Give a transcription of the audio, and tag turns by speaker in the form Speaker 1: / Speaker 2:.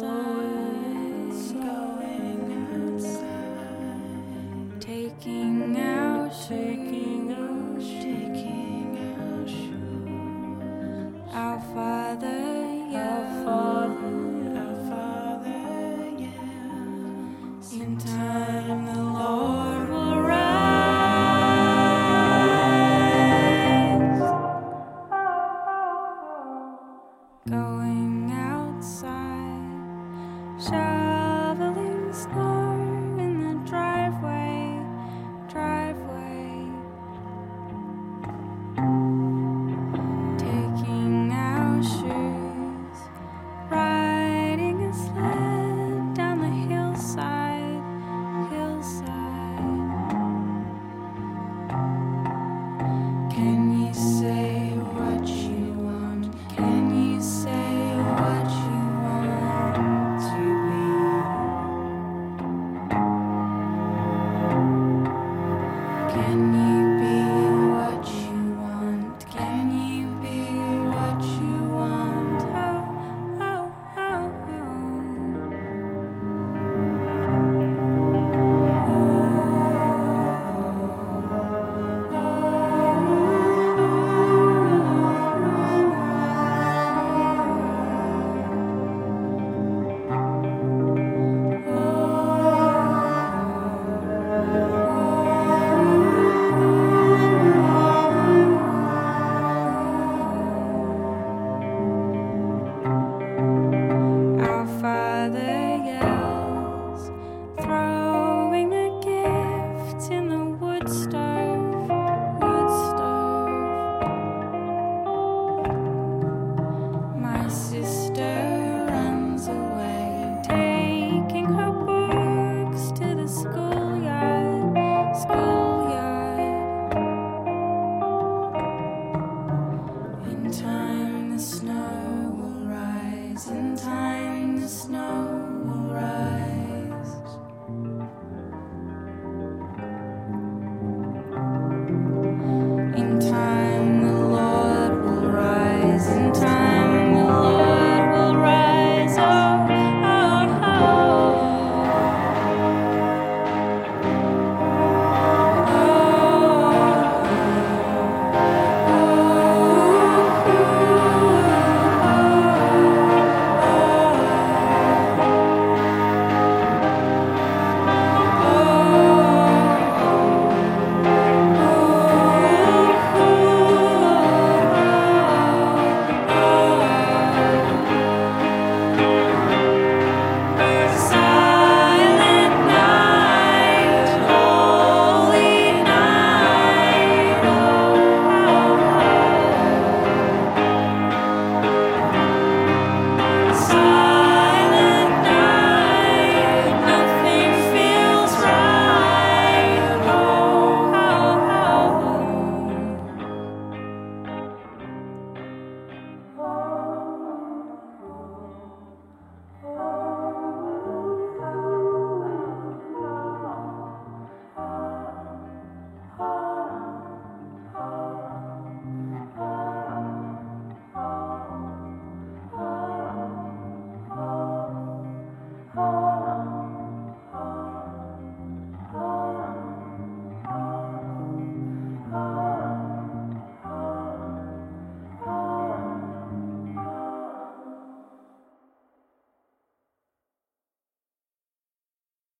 Speaker 1: shoes,
Speaker 2: going outside,
Speaker 1: taking out
Speaker 2: taking out, taking out shoes.
Speaker 1: Our Father, yeah.
Speaker 2: Father, our Father, yeah. In time the Lord will rise.
Speaker 1: going can you?